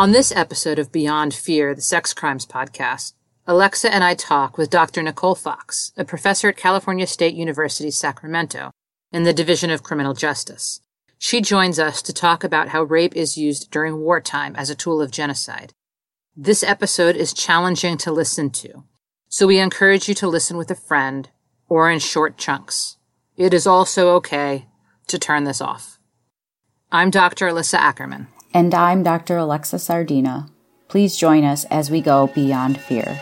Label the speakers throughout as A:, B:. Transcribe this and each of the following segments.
A: On this episode of Beyond Fear, the Sex Crimes Podcast, Alexa and I talk with Dr. Nicole Fox, a professor at California State University, Sacramento, in the Division of Criminal Justice. She joins us to talk about how rape is used during wartime as a tool of genocide. This episode is challenging to listen to, so we encourage you to listen with a friend or in short chunks. It is also okay to turn this off. I'm Dr. Alissa Ackerman.
B: And I'm Dr. Alexa Sardina. Please join us as we go beyond fear.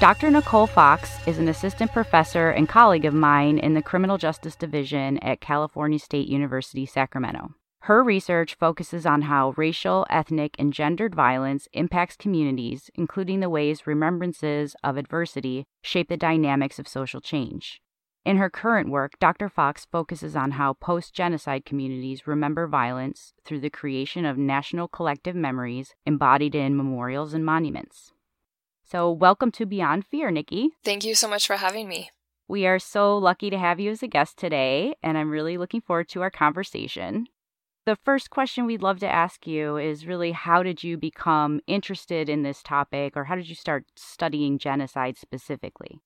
B: Dr. Nicole Fox is an assistant professor and colleague of mine in the Criminal Justice Division at California State University, Sacramento. Her research focuses on how racial, ethnic, and gendered violence impacts communities, including the ways remembrances of adversity shape the dynamics of social change. In her current work, Dr. Fox focuses on how post genocide communities remember violence through the creation of national collective memories embodied in memorials and monuments. So, welcome to Beyond Fear, Nikki.
C: Thank you so much for having me.
B: We are so lucky to have you as a guest today, and I'm really looking forward to our conversation. The first question we'd love to ask you is really how did you become interested in this topic or how did you start studying genocide specifically?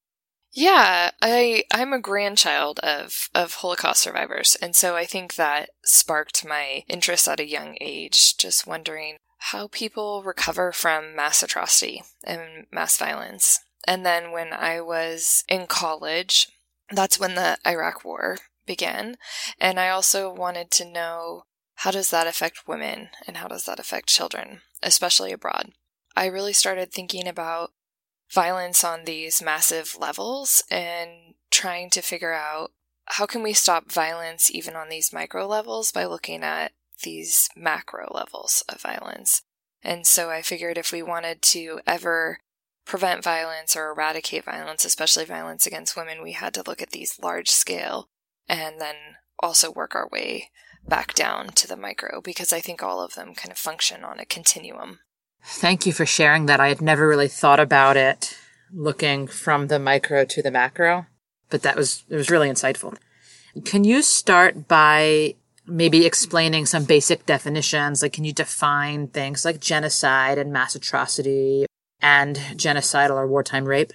C: Yeah, I I'm a grandchild of of Holocaust survivors, and so I think that sparked my interest at a young age, just wondering how people recover from mass atrocity and mass violence. And then when I was in college, that's when the Iraq war began, and I also wanted to know how does that affect women and how does that affect children, especially abroad? I really started thinking about violence on these massive levels and trying to figure out how can we stop violence even on these micro levels by looking at these macro levels of violence. And so I figured if we wanted to ever prevent violence or eradicate violence, especially violence against women, we had to look at these large scale and then also work our way back down to the micro because I think all of them kind of function on a continuum.
A: Thank you for sharing that. I had never really thought about it looking from the micro to the macro, but that was it was really insightful. Can you start by maybe explaining some basic definitions? Like can you define things like genocide and mass atrocity and genocidal or wartime rape?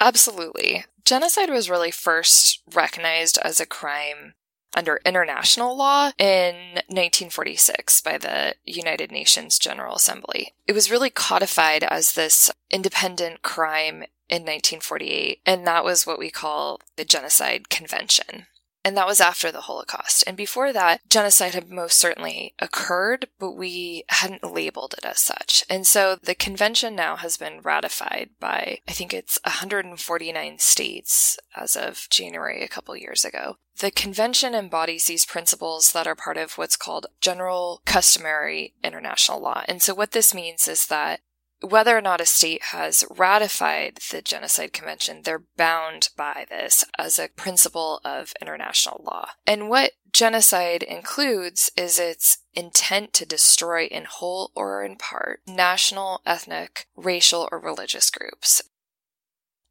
C: Absolutely. Genocide was really first recognized as a crime under international law in 1946 by the United Nations General Assembly. It was really codified as this independent crime in 1948, and that was what we call the Genocide Convention. And that was after the Holocaust. And before that, genocide had most certainly occurred, but we hadn't labeled it as such. And so the convention now has been ratified by, I think it's 149 states as of January a couple years ago. The convention embodies these principles that are part of what's called general customary international law. And so what this means is that whether or not a state has ratified the Genocide Convention, they're bound by this as a principle of international law. And what genocide includes is its intent to destroy in whole or in part national, ethnic, racial, or religious groups.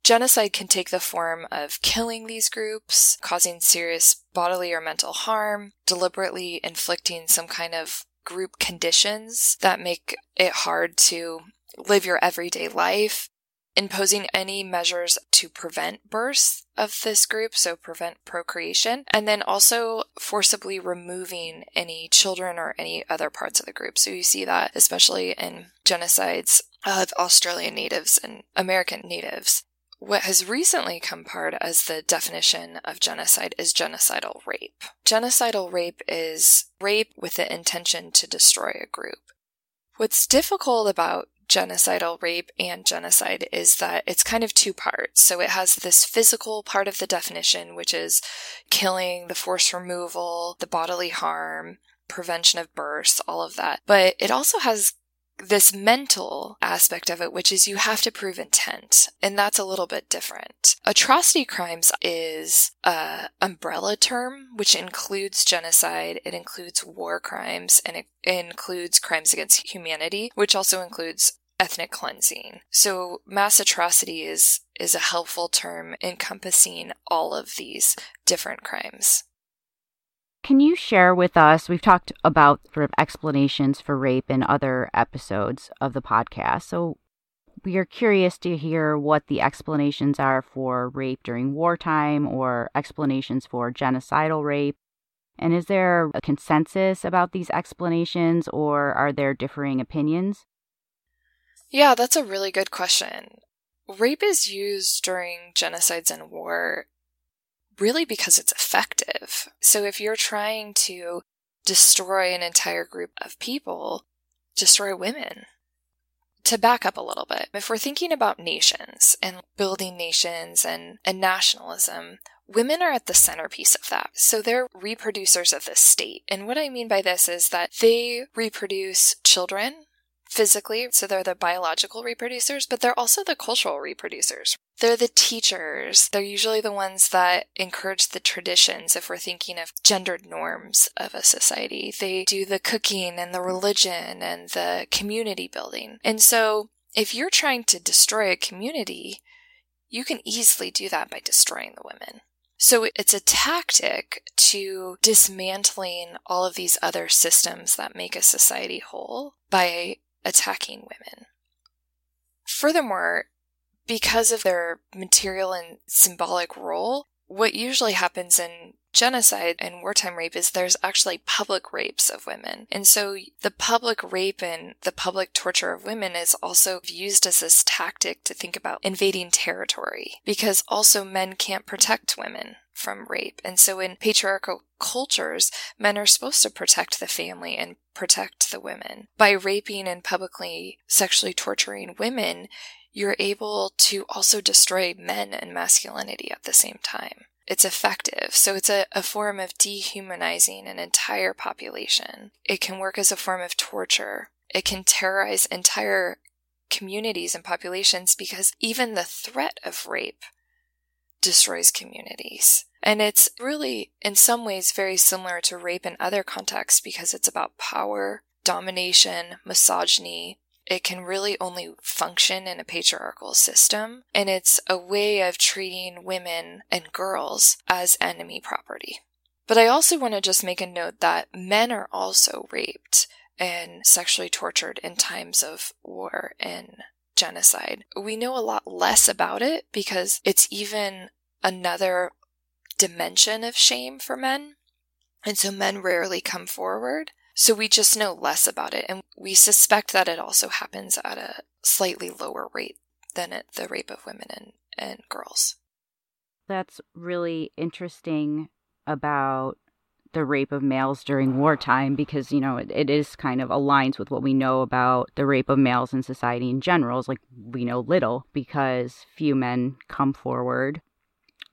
C: Genocide can take the form of killing these groups, causing serious bodily or mental harm, deliberately inflicting some kind of group conditions that make it hard to live your everyday life. imposing any measures to prevent birth of this group, so prevent procreation, and then also forcibly removing any children or any other parts of the group. So you see that especially in genocides of Australian natives and American natives. What has recently come part as the definition of genocide is genocidal rape. Genocidal rape is rape with the intention to destroy a group. What's difficult about genocidal rape and genocide is that it's kind of two parts. So it has this physical part of the definition, which is killing, the force removal, the bodily harm, prevention of births, all of that. But it also has this mental aspect of it, which is you have to prove intent, and that's a little bit different. Atrocity crimes is a umbrella term which includes genocide, it includes war crimes, and it includes crimes against humanity, which also includes ethnic cleansing. So mass atrocity is is a helpful term encompassing all of these different crimes.
B: Can you share with us? We've talked about sort of explanations for rape in other episodes of the podcast. So we are curious to hear what the explanations are for rape during wartime or explanations for genocidal rape. And is there a consensus about these explanations or are there differing opinions?
C: Yeah, that's a really good question. Rape is used during genocides and war really because it's effective. So if you're trying to destroy an entire group of people, destroy women. To back up a little bit, if we're thinking about nations and building nations and, and nationalism, women are at the centerpiece of that. So they're reproducers of the state. And what I mean by this is that they reproduce children physically, so they're the biological reproducers, but they're also the cultural reproducers. They're the teachers. They're usually the ones that encourage the traditions if we're thinking of gendered norms of a society. They do the cooking and the religion and the community building. And so if you're trying to destroy a community, you can easily do that by destroying the women. So it's a tactic to dismantling all of these other systems that make a society whole by attacking women. Furthermore, because of their material and symbolic role, what usually happens in genocide and wartime rape is there's actually public rapes of women. And so the public rape and the public torture of women is also used as this tactic to think about invading territory because also men can't protect women from rape. And so in patriarchal cultures, men are supposed to protect the family and protect the women. By raping and publicly sexually torturing women, you're able to also destroy men and masculinity at the same time. It's effective. So it's a, a form of dehumanizing an entire population. It can work as a form of torture. It can terrorize entire communities and populations because even the threat of rape destroys communities. And it's really, in some ways, very similar to rape in other contexts because it's about power, domination, misogyny. It can really only function in a patriarchal system. And it's a way of treating women and girls as enemy property. But I also want to just make a note that men are also raped and sexually tortured in times of war and genocide. We know a lot less about it because it's even another dimension of shame for men. And so men rarely come forward. So we just know less about it. And we suspect that it also happens at a slightly lower rate than at the rape of women and, and girls.
B: That's really interesting about the rape of males during wartime because you know it, it is kind of aligns with what we know about the rape of males in society in general is like we know little because few men come forward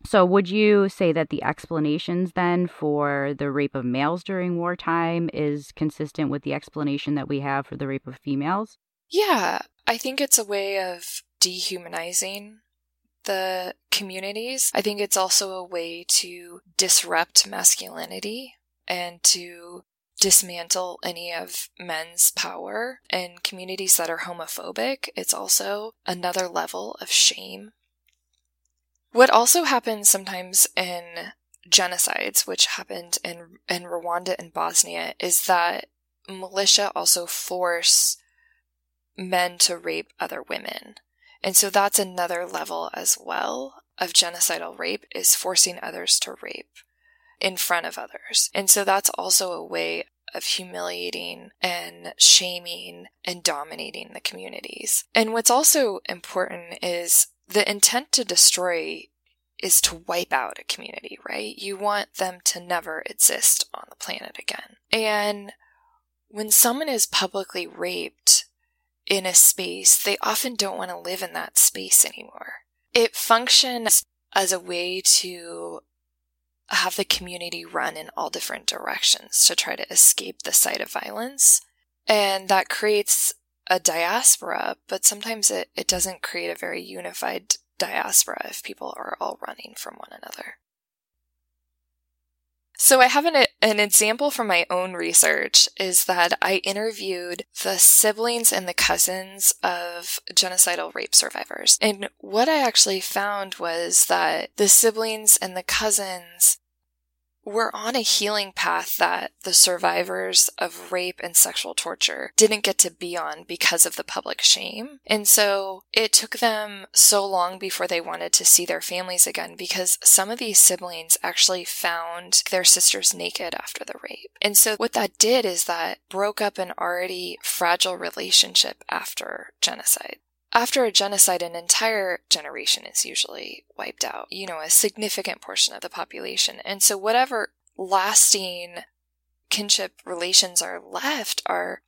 B: so, would you say that the explanations then for the rape of males during wartime is consistent with the explanation that we have for the rape of females?
C: Yeah, I think it's a way of dehumanizing the communities. I think it's also a way to disrupt masculinity and to dismantle any of men's power in communities that are homophobic. It's also another level of shame what also happens sometimes in genocides, which happened in, in Rwanda and Bosnia, is that militia also force men to rape other women. And so that's another level as well of genocidal rape is forcing others to rape in front of others. And so that's also a way of humiliating and shaming and dominating the communities. And what's also important is the intent to destroy is to wipe out a community, right? You want them to never exist on the planet again. And when someone is publicly raped in a space, they often don't want to live in that space anymore. It functions as a way to have the community run in all different directions to try to escape the site of violence. And that creates a diaspora, but sometimes it, it doesn't create a very unified diaspora if people are all running from one another. So I have an, an example from my own research is that I interviewed the siblings and the cousins of genocidal rape survivors. And what I actually found was that the siblings and the cousins we're on a healing path that the survivors of rape and sexual torture didn't get to be on because of the public shame. And so it took them so long before they wanted to see their families again because some of these siblings actually found their sisters naked after the rape. And so what that did is that broke up an already fragile relationship after genocide after a genocide, an entire generation is usually wiped out, you know, a significant portion of the population. And so, whatever lasting kinship relations are left are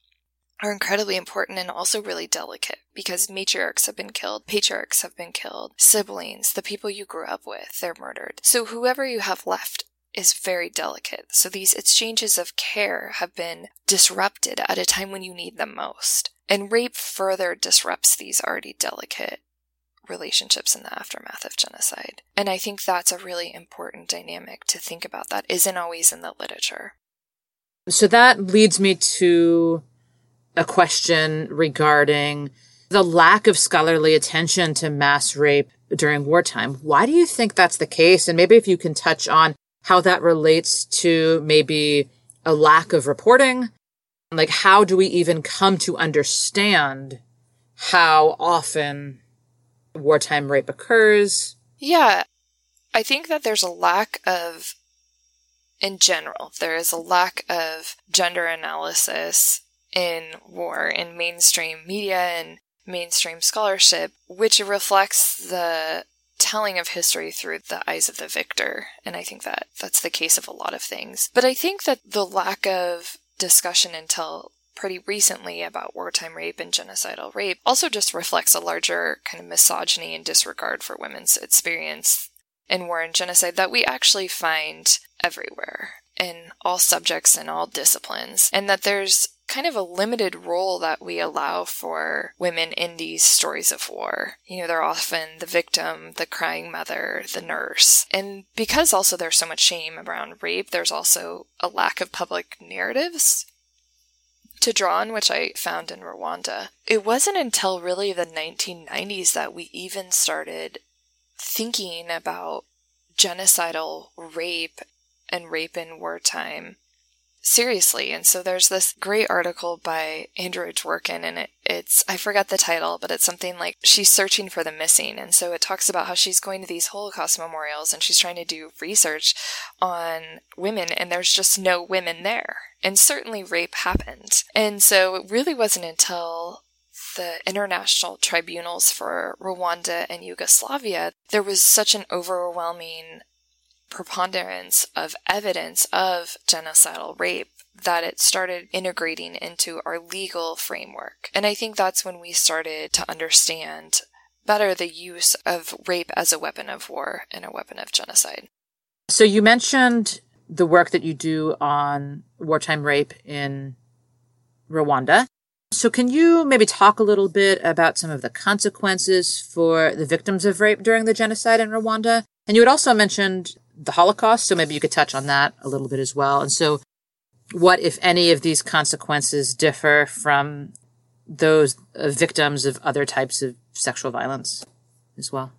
C: are incredibly important and also really delicate because matriarchs have been killed, patriarchs have been killed, siblings, the people you grew up with, they're murdered. So whoever you have left is very delicate. So these exchanges of care have been disrupted at a time when you need them most. And rape further disrupts these already delicate relationships in the aftermath of genocide. And I think that's a really important dynamic to think about that isn't always in the literature.
A: So that leads me to a question regarding the lack of scholarly attention to mass rape during wartime. Why do you think that's the case? And maybe if you can touch on how that relates to maybe a lack of reporting. Like, how do we even come to understand how often wartime rape occurs?
C: Yeah. I think that there's a lack of, in general, there is a lack of gender analysis in war in mainstream media and mainstream scholarship, which reflects the telling of history through the eyes of the victor. And I think that that's the case of a lot of things. But I think that the lack of discussion until pretty recently about wartime rape and genocidal rape also just reflects a larger kind of misogyny and disregard for women's experience in war and genocide that we actually find everywhere in all subjects and all disciplines, and that there's kind of a limited role that we allow for women in these stories of war. You know, they're often the victim, the crying mother, the nurse. And because also there's so much shame around rape, there's also a lack of public narratives to draw on, which I found in Rwanda. It wasn't until really the 1990s that we even started thinking about genocidal rape and rape in wartime seriously. And so there's this great article by Andrea Dworkin, and it, it's, I forgot the title, but it's something like she's searching for the missing. And so it talks about how she's going to these Holocaust memorials and she's trying to do research on women, and there's just no women there. And certainly rape happened. And so it really wasn't until the international tribunals for Rwanda and Yugoslavia, there was such an overwhelming preponderance of evidence of genocidal rape that it started integrating into our legal framework. And I think that's when we started to understand better the use of rape as a weapon of war and a weapon of genocide.
A: So you mentioned the work that you do on wartime rape in Rwanda. So can you maybe talk a little bit about some of the consequences for the victims of rape during the genocide in Rwanda? And you had also mentioned the Holocaust. So maybe you could touch on that a little bit as well. And so what, if any, of these consequences differ from those uh, victims of other types of sexual violence as well?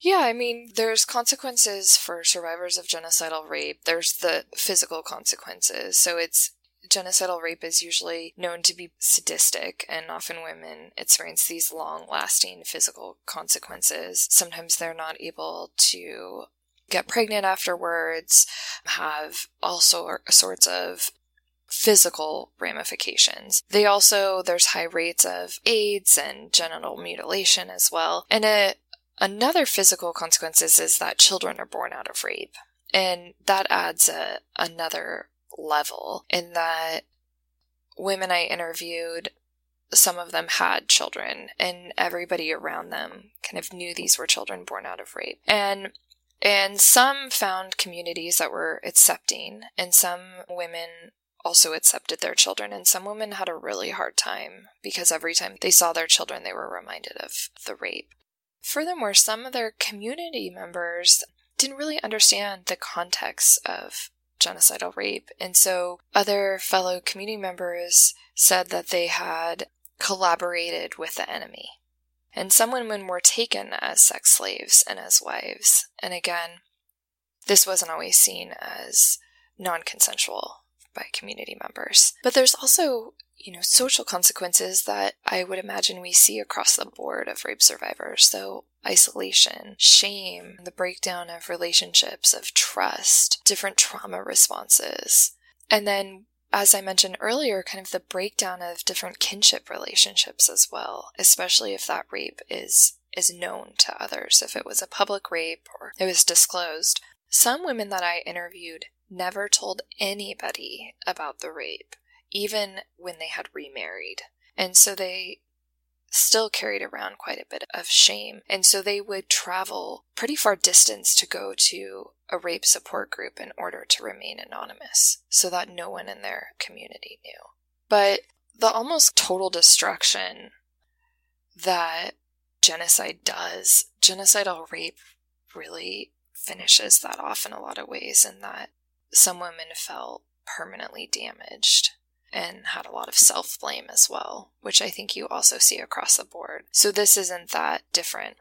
C: Yeah, I mean, there's consequences for survivors of genocidal rape. There's the physical consequences. So it's genocidal rape is usually known to be sadistic, and often women experience these long lasting physical consequences. Sometimes they're not able to get pregnant afterwards, have all sorts of physical ramifications. They also, there's high rates of AIDS and genital mutilation as well. And a, another physical consequences is that children are born out of rape. And that adds a, another level in that women I interviewed, some of them had children, and everybody around them kind of knew these were children born out of rape. And and some found communities that were accepting, and some women also accepted their children, and some women had a really hard time because every time they saw their children, they were reminded of the rape. Furthermore, some of their community members didn't really understand the context of genocidal rape, and so other fellow community members said that they had collaborated with the enemy. And some women were taken as sex slaves and as wives. And again, this wasn't always seen as non consensual by community members. But there's also, you know, social consequences that I would imagine we see across the board of rape survivors. So isolation, shame, the breakdown of relationships, of trust, different trauma responses. And then as I mentioned earlier, kind of the breakdown of different kinship relationships as well, especially if that rape is is known to others, if it was a public rape or it was disclosed. Some women that I interviewed never told anybody about the rape, even when they had remarried. And so they still carried around quite a bit of shame. And so they would travel pretty far distance to go to a rape support group in order to remain anonymous so that no one in their community knew. But the almost total destruction that genocide does, genocidal rape really finishes that off in a lot of ways, in that some women felt permanently damaged and had a lot of self blame as well, which I think you also see across the board. So this isn't that different.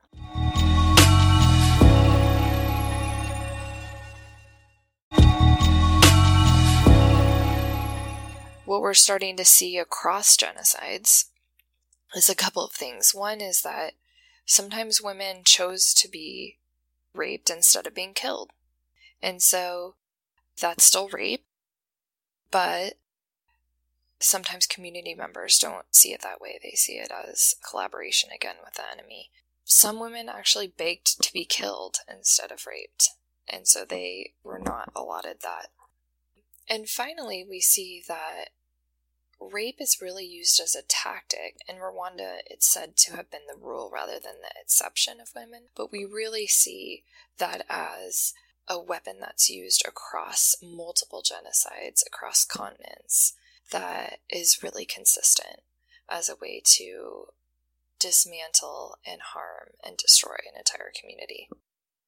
C: What we're starting to see across genocides is a couple of things. One is that sometimes women chose to be raped instead of being killed. And so that's still rape, but sometimes community members don't see it that way. They see it as collaboration again with the enemy. Some women actually begged to be killed instead of raped, and so they were not allotted that. And finally, we see that rape is really used as a tactic. In Rwanda, it's said to have been the rule rather than the exception of women, but we really see that as a weapon that's used across multiple genocides, across continents, that is really consistent as a way to dismantle and harm and destroy an entire community.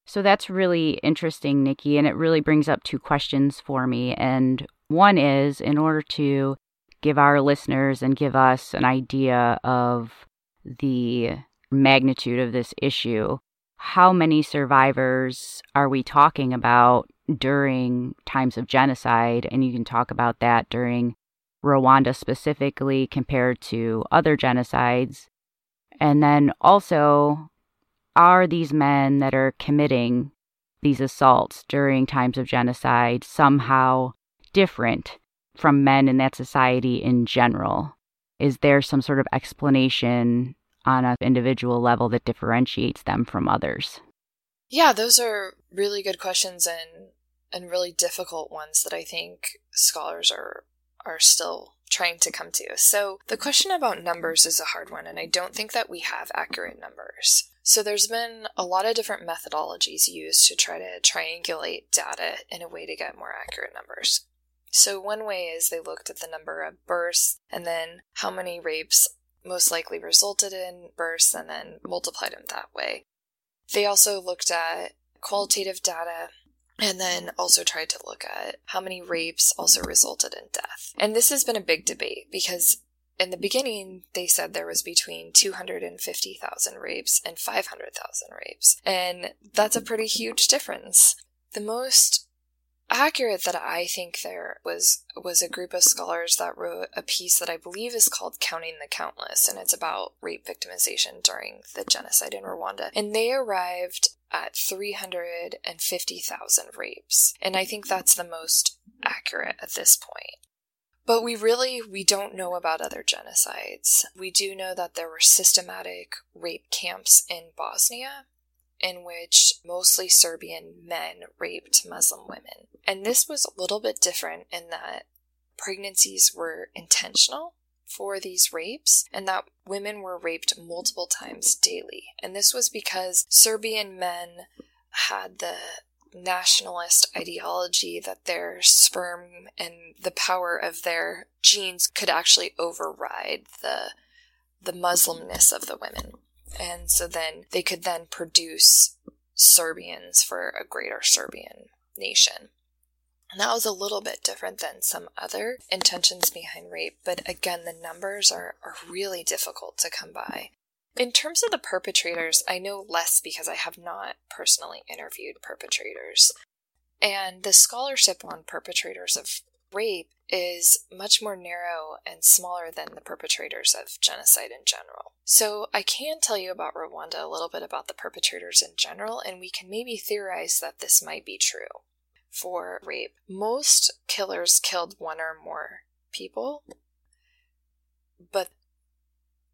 B: So that's really interesting, Nikki, and it really brings up two questions for me. And one is in order to give our listeners and give us an idea of the magnitude of this issue, how many survivors are we talking about during times of genocide? And you can talk about that during Rwanda specifically compared to other genocides. And then also, are these men that are committing these assaults during times of genocide somehow different from men in that society in general? Is there some sort of explanation on an individual level that differentiates them from others?
C: Yeah, those are really good questions and and really difficult ones that I think scholars are are still trying to come to. So, the question about numbers is a hard one and I don't think that we have accurate numbers. So, there's been a lot of different methodologies used to try to triangulate data in a way to get more accurate numbers. So, one way is they looked at the number of births and then how many rapes most likely resulted in births and then multiplied them that way. They also looked at qualitative data and then also tried to look at how many rapes also resulted in death. And this has been a big debate because in the beginning they said there was between 250,000 rapes and 500,000 rapes. And that's a pretty huge difference. The most accurate that I think there was was a group of scholars that wrote a piece that I believe is called Counting the Countless and it's about rape victimization during the genocide in Rwanda and they arrived at 350,000 rapes and I think that's the most accurate at this point. But we really we don't know about other genocides. We do know that there were systematic rape camps in Bosnia in which mostly Serbian men raped Muslim women. And this was a little bit different in that pregnancies were intentional for these rapes and that women were raped multiple times daily. And this was because Serbian men had the nationalist ideology that their sperm and the power of their genes could actually override the the Muslimness of the women. And so then they could then produce Serbians for a greater Serbian nation. And that was a little bit different than some other intentions behind rape, but again, the numbers are, are really difficult to come by. In terms of the perpetrators, I know less because I have not personally interviewed perpetrators. And the scholarship on perpetrators of rape is much more narrow and smaller than the perpetrators of genocide in general. So, I can tell you about Rwanda a little bit about the perpetrators in general, and we can maybe theorize that this might be true for rape. Most killers killed one or more people, but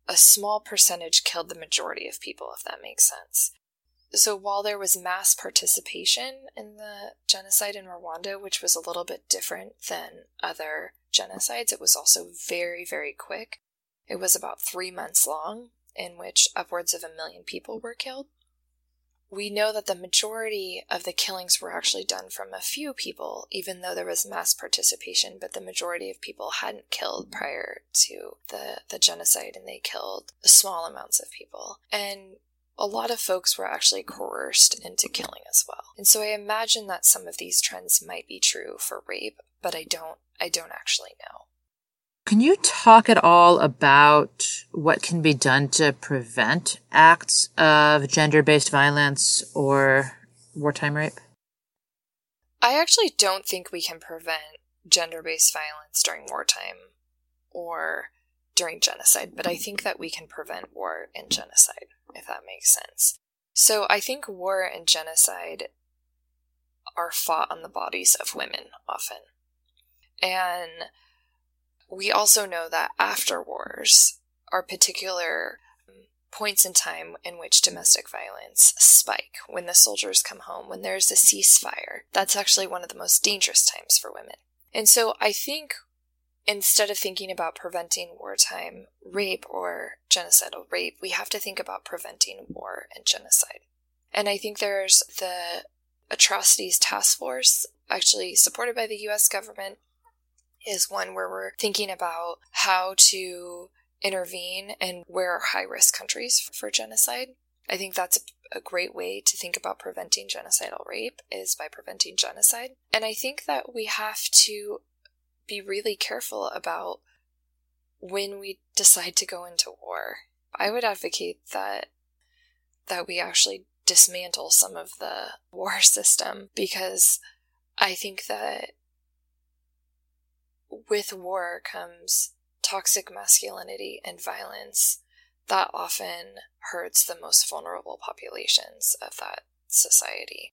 C: a small percentage killed the majority of people, if that makes sense. So while there was mass participation in the genocide in Rwanda, which was a little bit different than other genocides, it was also very, very quick. It was about three months long, in which upwards of a million people were killed. We know that the majority of the killings were actually done from a few people, even though there was mass participation, but the majority of people hadn't killed prior to the, the genocide and they killed small amounts of people. And a lot of folks were actually coerced into killing as well. And so I imagine that some of these trends might be true for rape, but I don't I don't actually know.
A: Can you talk at all about what can be done to prevent acts of gender-based violence or wartime rape?
C: I actually don't think we can prevent gender-based violence during wartime or during genocide, but I think that we can prevent war and genocide if that makes sense. So I think war and genocide are fought on the bodies of women often. And we also know that after wars are particular um, points in time in which domestic violence spike when the soldiers come home when there's a ceasefire that's actually one of the most dangerous times for women and so i think instead of thinking about preventing wartime rape or genocidal rape, we have to think about preventing war and genocide. And I think there's the Atrocities Task Force, actually supported by the US government, is one where we're thinking about how to intervene and where are high risk countries for genocide. I think that's a, a great way to think about preventing genocidal rape is by preventing genocide. And I think that we have to be really careful about when we decide to go into war. I would advocate that that we actually dismantle some of the war system because I think that with war comes toxic masculinity and violence that often hurts the most vulnerable populations of that society.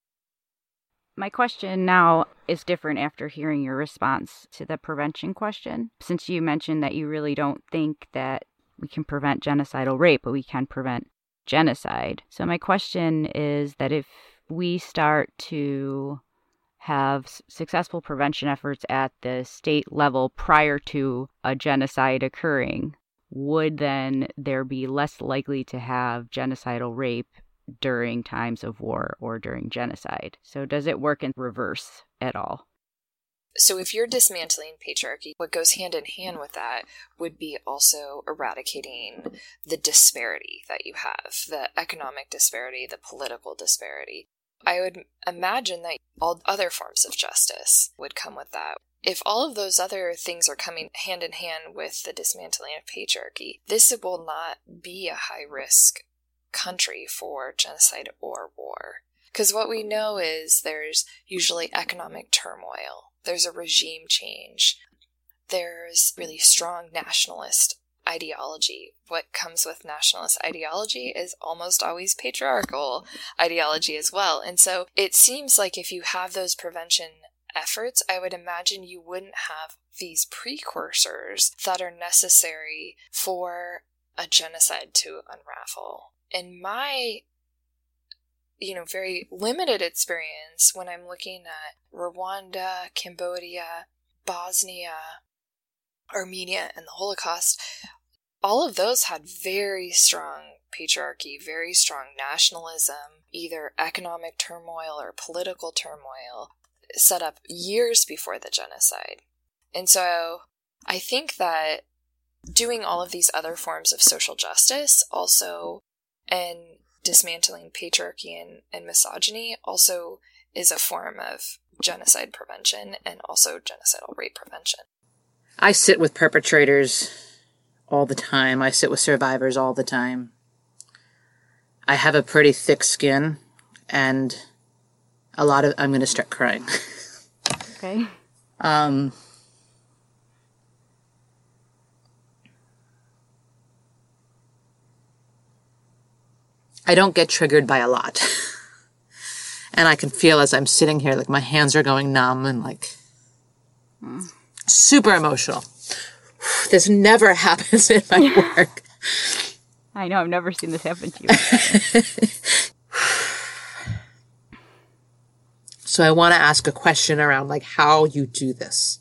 B: My question now is different after hearing your response to the prevention question. Since you mentioned that you really don't think that we can prevent genocidal rape, but we can prevent genocide. So, my question is that if we start to have successful prevention efforts at the state level prior to a genocide occurring, would then there be less likely to have genocidal rape during times of war or during genocide. So, does it work in reverse at all?
C: So, if you're dismantling patriarchy, what goes hand in hand with that would be also eradicating the disparity that you have the economic disparity, the political disparity. I would imagine that all other forms of justice would come with that. If all of those other things are coming hand in hand with the dismantling of patriarchy, this will not be a high risk country for genocide or war. Because what we know is there's usually economic turmoil, there's a regime change, there's really strong nationalist ideology. What comes with nationalist ideology is almost always patriarchal ideology as well. And so it seems like if you have those prevention efforts, I would imagine you wouldn't have these precursors that are necessary for a genocide to unravel. In my you know, very limited experience when I'm looking at Rwanda, Cambodia, Bosnia, Armenia, and the Holocaust, all of those had very strong patriarchy, very strong nationalism, either economic turmoil or political turmoil, set up years before the genocide. And so I think that doing all of these other forms of social justice also and dismantling patriarchy and, and misogyny also is a form of genocide prevention and also genocidal rape prevention.
A: I sit with perpetrators all the time. I sit with survivors all the time. I have a pretty thick skin and a lot of I'm going to start crying.
B: Okay.
A: um I don't get triggered by a lot. and I can feel as I'm sitting here, like my hands are going numb and like mm. super emotional. This never happens in my work.
B: I know, I've never seen this happen to you.
A: so I want to ask a question around like how you do this.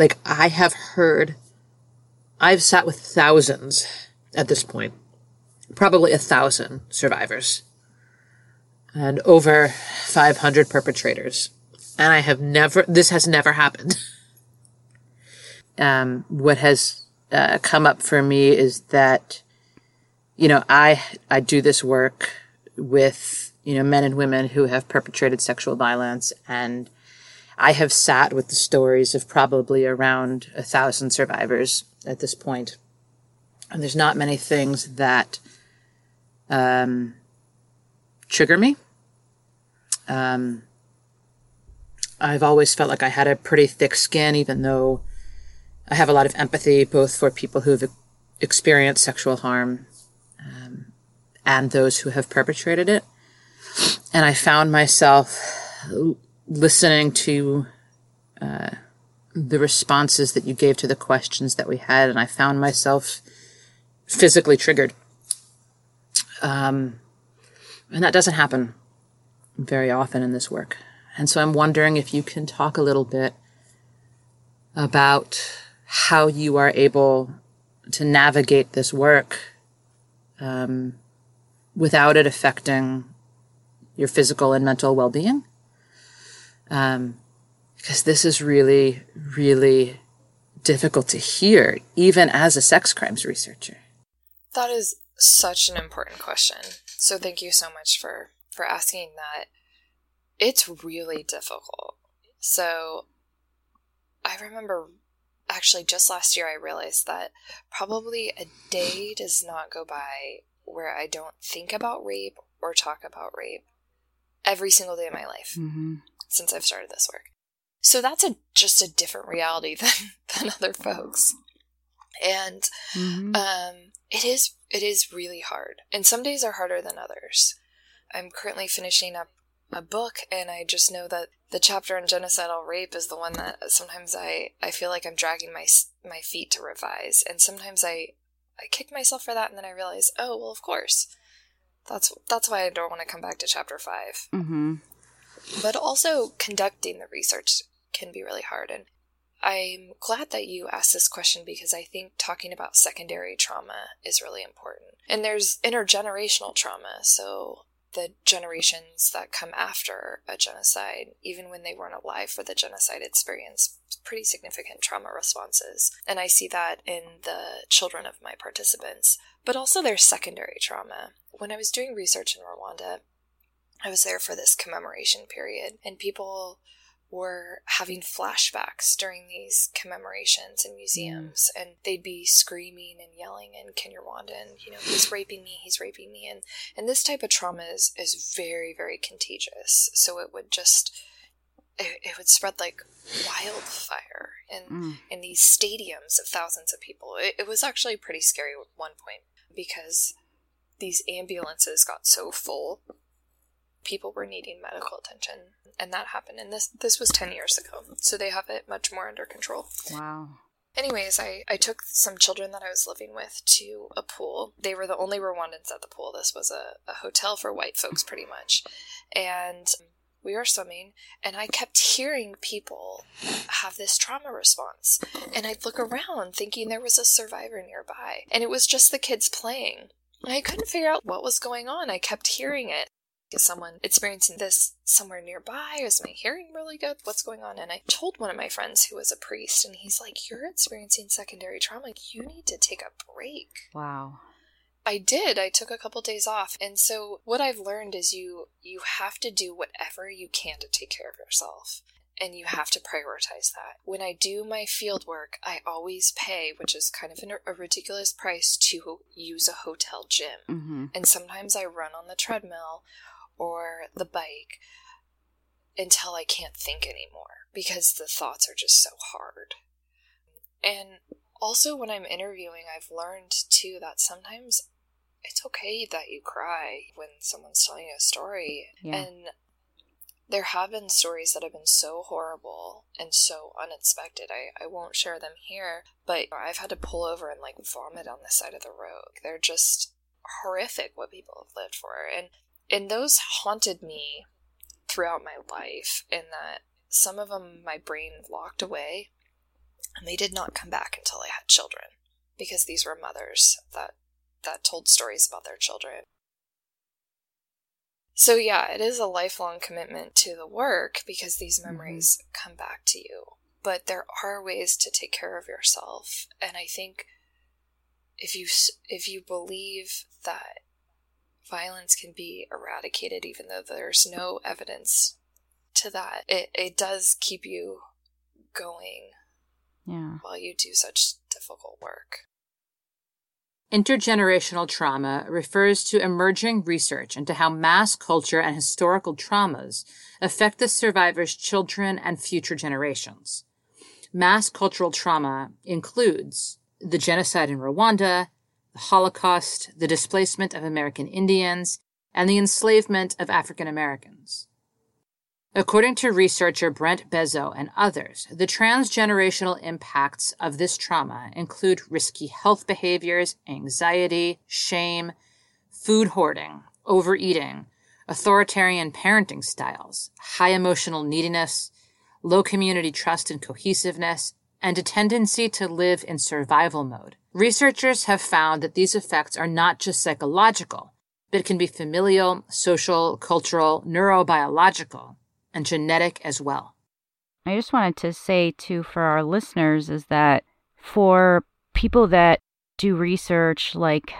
A: Like I have heard, I've sat with thousands at this point probably a thousand survivors and over 500 perpetrators. And I have never, this has never happened. Um, what has uh, come up for me is that, you know, I, I do this work with, you know, men and women who have perpetrated sexual violence and I have sat with the stories of probably around a thousand survivors at this point. And there's not many things that um, trigger me. Um, I've always felt like I had a pretty thick skin, even though I have a lot of empathy both for people who've experienced sexual harm um, and those who have perpetrated it. And I found myself listening to uh, the responses that you gave to the questions that we had, and I found myself physically triggered. Um, and that doesn't happen very often in this work. And so I'm wondering if you can talk a little bit about how you are able to navigate this work um, without it affecting your physical and mental well-being. Um, because this is really, really difficult to hear, even as a sex crimes researcher.
C: That is such an important question. So thank you so much for for asking that. It's really difficult. So I remember actually just last year I realized that probably a day does not go by where I don't think about rape or talk about rape every single day of my life mm-hmm. since I've started this work. So that's a just a different reality than than other folks. And mm-hmm. um, it is it is really hard, and some days are harder than others. I'm currently finishing up a book, and I just know that the chapter on genocidal rape is the one that sometimes I, I feel like I'm dragging my my feet to revise, and sometimes I I kick myself for that, and then I realize, oh well, of course, that's that's why I don't want to come back to chapter 5 mm-hmm. But also conducting the research can be really hard, and I'm glad that you asked this question because I think talking about secondary trauma is really important. And there's intergenerational trauma, so the generations that come after a genocide, even when they weren't alive for the genocide, experience pretty significant trauma responses. And I see that in the children of my participants. But also there's secondary trauma. When I was doing research in Rwanda, I was there for this commemoration period, and people were having flashbacks during these commemorations in museums and they'd be screaming and yelling and Kinyarwanda you know he's raping me he's raping me and and this type of trauma is is very very contagious so it would just it, it would spread like wildfire in mm. in these stadiums of thousands of people it, it was actually pretty scary at one point because these ambulances got so full people were needing medical attention and that happened. And this this was 10 years ago so they have it much more under control.
B: Wow.
C: Anyways I, I took some children that i was living with to a pool. They were the only rwandans at the pool. This was a, a hotel for white folks pretty much. And we were swimming and i kept hearing people have this trauma response. And i'd look around thinking there was a survivor nearby and it was just the kids playing. I couldn't figure out what was going on. I kept hearing it. Is someone experiencing this somewhere nearby? Is my hearing really good? What's going on? And I told one of my friends who was a priest, and he's like, You're experiencing secondary trauma. You need to take a break.
B: Wow.
C: I did. I took a couple days off. And so what I've learned is you you have to do whatever you can to take care of yourself and you have to prioritize that. When I do my field work, I always pay, which is kind of an, a ridiculous price, to use a hotel gym. Mm-hmm. And sometimes I run on the treadmill or the bike until I can't think anymore because the thoughts are just so hard. And also, when I'm interviewing, I've learned too that sometimes it's okay that you cry when someone's telling you a story. Yeah. And there have been stories that have been so horrible and so unexpected. I, I won't share them here, but I've had to pull over and like vomit on the side of the road. They're just horrific what people have lived for. And and those haunted me throughout my life in that some of them my brain locked away and they did not come back until I had children because these were mothers that that told stories about their children so, yeah, it is a lifelong commitment to the work because these mm-hmm. memories mm-hmm. come back to you. But there are ways to take care of yourself. And I think if you if you believe that violence can be eradicated even though there's no evidence to that, it, it does keep you going
B: yeah.
C: while you do such difficult work.
A: Intergenerational trauma refers to emerging research into how mass culture and historical traumas affect the survivor's children and future generations. Mass cultural trauma includes the genocide in Rwanda, the Holocaust, the displacement of American Indians, and the enslavement of African Americans. According to researcher Brent Bezo and others, the transgenerational impacts of this trauma include risky health behaviors, anxiety, shame, food hoarding, overeating, authoritarian parenting styles, high emotional neediness, low community trust and cohesiveness, and a tendency to live in survival mode. Researchers have found that these effects are not just psychological, but can be familial, social, cultural, neurobiological, and genetic as well.
B: I just wanted to say, too, for our listeners, is that for people that do research like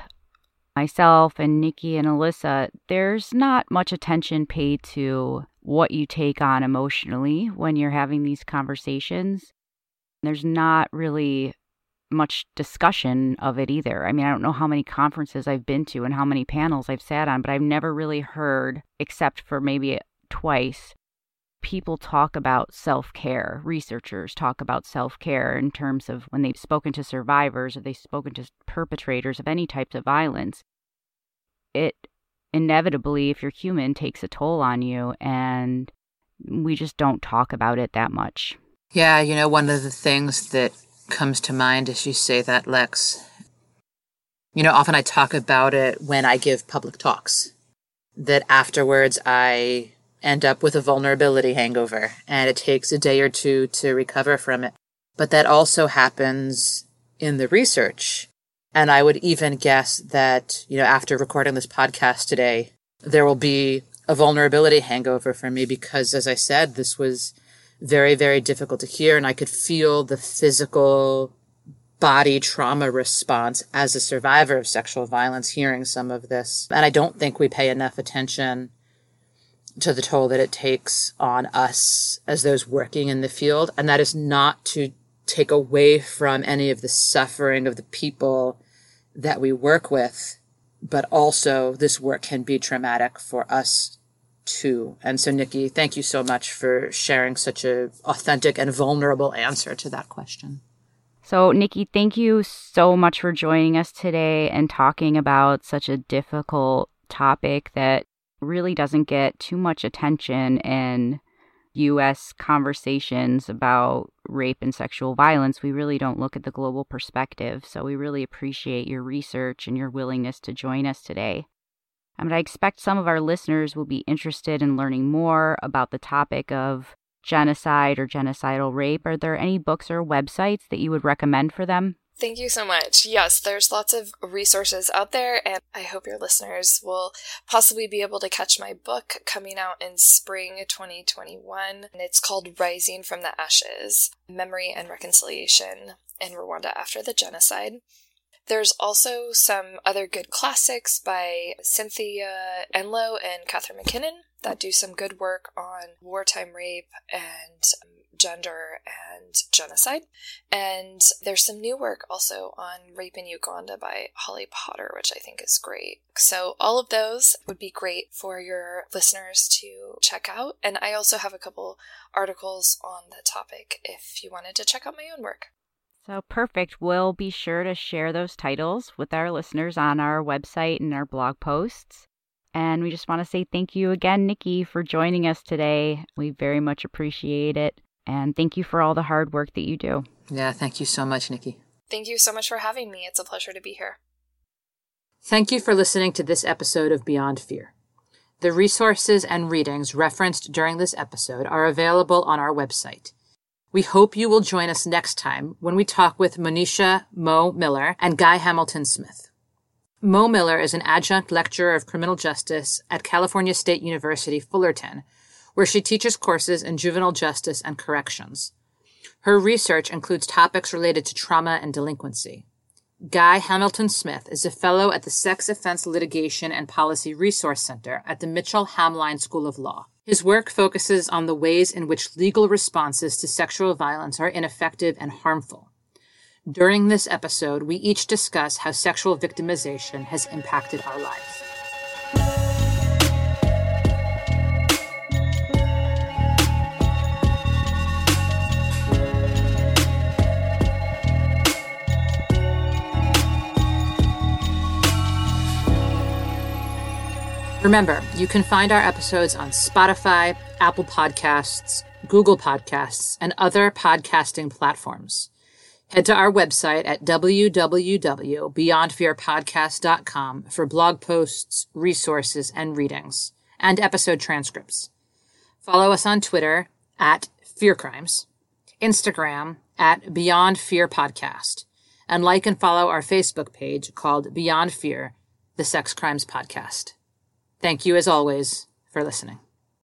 B: myself and Nikki and Alissa, there's not much attention paid to what you take on emotionally when you're having these conversations. There's not really much discussion of it either. I mean, I don't know how many conferences I've been to and how many panels I've sat on, but I've never really heard, except for maybe twice, people talk about self care, researchers talk about self care in terms of when they've spoken to survivors or they've spoken to perpetrators of any types of violence, it inevitably, if you're human, takes a toll on you. And we just don't talk about it that much.
A: Yeah, you know, one of the things that comes to mind as you say that, Lex, you know, often I talk about it when I give public talks. That afterwards I end up with a vulnerability hangover and it takes a day or two to recover from it. But that also happens in the research. And I would even guess that, you know, after recording this podcast today, there will be a vulnerability hangover for me because, as I said, this was very, very difficult to hear. And I could feel the physical body trauma response as a survivor of sexual violence hearing some of this. And I don't think we pay enough attention to the toll that it takes on us as those working in the field. And that is not to take away from any of the suffering of the people that we work with, but also this work can be traumatic for us too. And so, Nikki, thank you so much for sharing such a authentic and vulnerable answer to that question.
B: So, Nikki, thank you so much for joining us today and talking about such a difficult topic that really doesn't get too much attention in US conversations about rape and sexual violence. We really don't look at the global perspective. So we really appreciate your research and your willingness to join us today. I mean, I expect some of our listeners will be interested in learning more about the topic of genocide or genocidal rape. Are there any books or websites that you would recommend for them?
C: Thank you so much. Yes, there's lots of resources out there, and I hope your listeners will possibly be able to catch my book coming out in spring 2021. And it's called Rising from the Ashes Memory and Reconciliation in Rwanda After the Genocide. There's also some other good classics by Cynthia Enloe and Catharine MacKinnon that do some good work on wartime rape and gender and genocide. And there's some new work also on rape in Uganda by Holly Porter, which I think is great. So all of those would be great for your listeners to check out. And I also have a couple articles on the topic if you wanted to check out my own work.
B: So perfect. We'll be sure to share those titles with our listeners on our website and our blog posts. And we just want to say thank you again, Nikki, for joining us today. We very much appreciate it. And thank you for all the hard work that you do.
A: Yeah, thank you so much, Nikki.
C: Thank you so much for having me. It's a pleasure to be here.
A: Thank you for listening to this episode of Beyond Fear. The resources and readings referenced during this episode are available on our website. We hope you will join us next time when we talk with Monisha Mo Miller and Guy Hamilton Smith. Mo Miller is an adjunct lecturer of criminal justice at California State University, Fullerton, where she teaches courses in juvenile justice and corrections. Her research includes topics related to trauma and delinquency. Guy Hamilton Smith is a fellow at the Sex Offense Litigation and Policy Resource Center at the Mitchell Hamline School of Law. His work focuses on the ways in which legal responses to sexual violence are ineffective and harmful. During this episode, we each discuss how sexual victimization has impacted our lives. Remember, you can find our episodes on Spotify, Apple Podcasts, Google Podcasts, and other podcasting platforms. Head to our website at www.beyondfearpodcast.com for blog posts, resources, and readings, and episode transcripts. Follow us on Twitter at Fear Crimes, Instagram at Beyond Fear Podcast, and like and follow our Facebook page called Beyond Fear, the Sex Crimes Podcast. Thank you, as always, for listening.